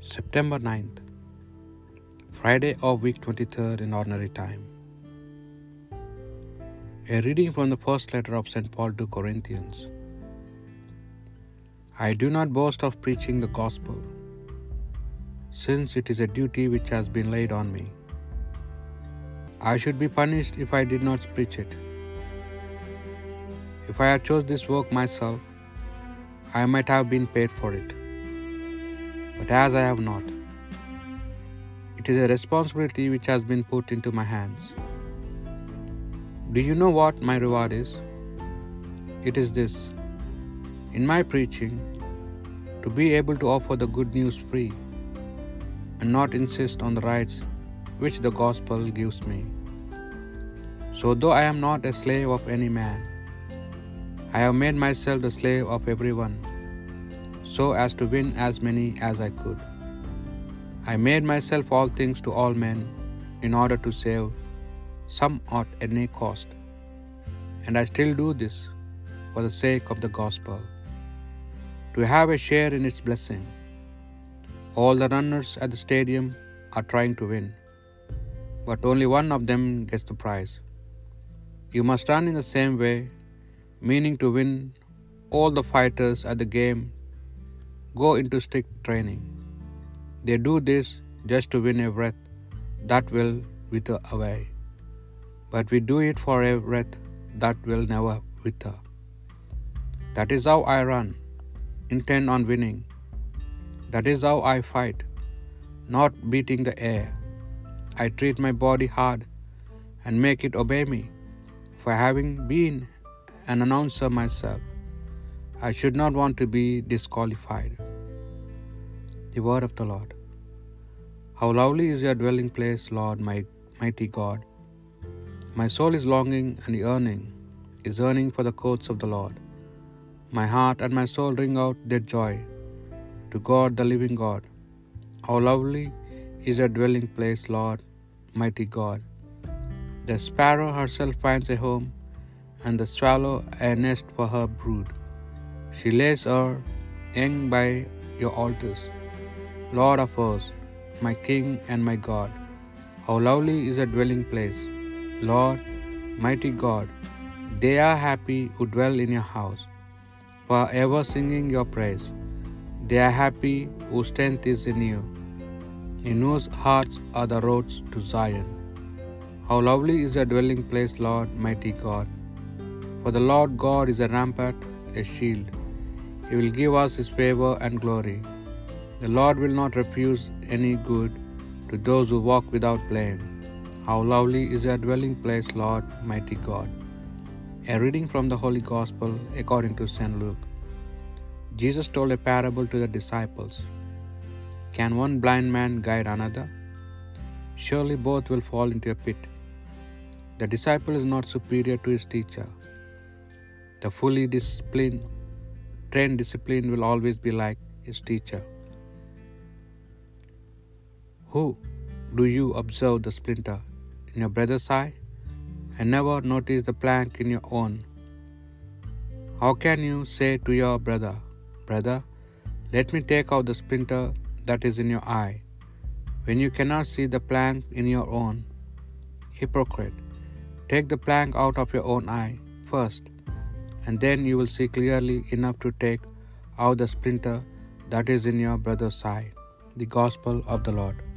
September 9th, Friday of week 23rd in ordinary time. A reading from the first letter of St. Paul to Corinthians. I do not boast of preaching the gospel, since it is a duty which has been laid on me. I should be punished if I did not preach it. If I had chose this work myself, I might have been paid for it. But as I have not, it is a responsibility which has been put into my hands. Do you know what my reward is? It is this in my preaching, to be able to offer the good news free and not insist on the rights which the gospel gives me. So, though I am not a slave of any man, I have made myself the slave of everyone, so as to win as many as I could. I made myself all things to all men in order to save some at any cost. And I still do this for the sake of the gospel, to have a share in its blessing. All the runners at the stadium are trying to win, but only one of them gets the prize. You must run in the same way, meaning to win. All the fighters at the game go into strict training. They do this just to win a breath that will wither away. But we do it for a breath that will never wither. That is how I run, intent on winning. That is how I fight, not beating the air. I treat my body hard and make it obey me. For having been an announcer myself, I should not want to be disqualified. The word of the Lord. How lovely is your dwelling place, Lord, my mighty God. My soul is longing and yearning, is yearning for the courts of the Lord. My heart and my soul ring out their joy to God, the living God. How lovely is your dwelling place, Lord, mighty God. The sparrow herself finds a home, and the swallow a nest for her brood. She lays her young by your altars. Lord of hosts, my King and my God, how lovely is a dwelling place. Lord, mighty God, they are happy who dwell in your house, for ever singing your praise. They are happy whose strength is in you, in whose hearts are the roads to Zion. How lovely is your dwelling place, Lord, mighty God. For the Lord God is a rampart, a shield. He will give us his favor and glory. The Lord will not refuse any good to those who walk without blame. How lovely is your dwelling place, Lord, mighty God. A reading from the Holy Gospel according to St. Luke. Jesus told a parable to the disciples. Can one blind man guide another? Surely both will fall into a pit. The disciple is not superior to his teacher. The fully disciplined, trained discipline will always be like his teacher. Who do you observe the splinter in your brother's eye and never notice the plank in your own? How can you say to your brother, Brother, let me take out the splinter that is in your eye, when you cannot see the plank in your own? Hypocrite, take the plank out of your own eye first, and then you will see clearly enough to take out the splinter that is in your brother's eye. The Gospel of the Lord.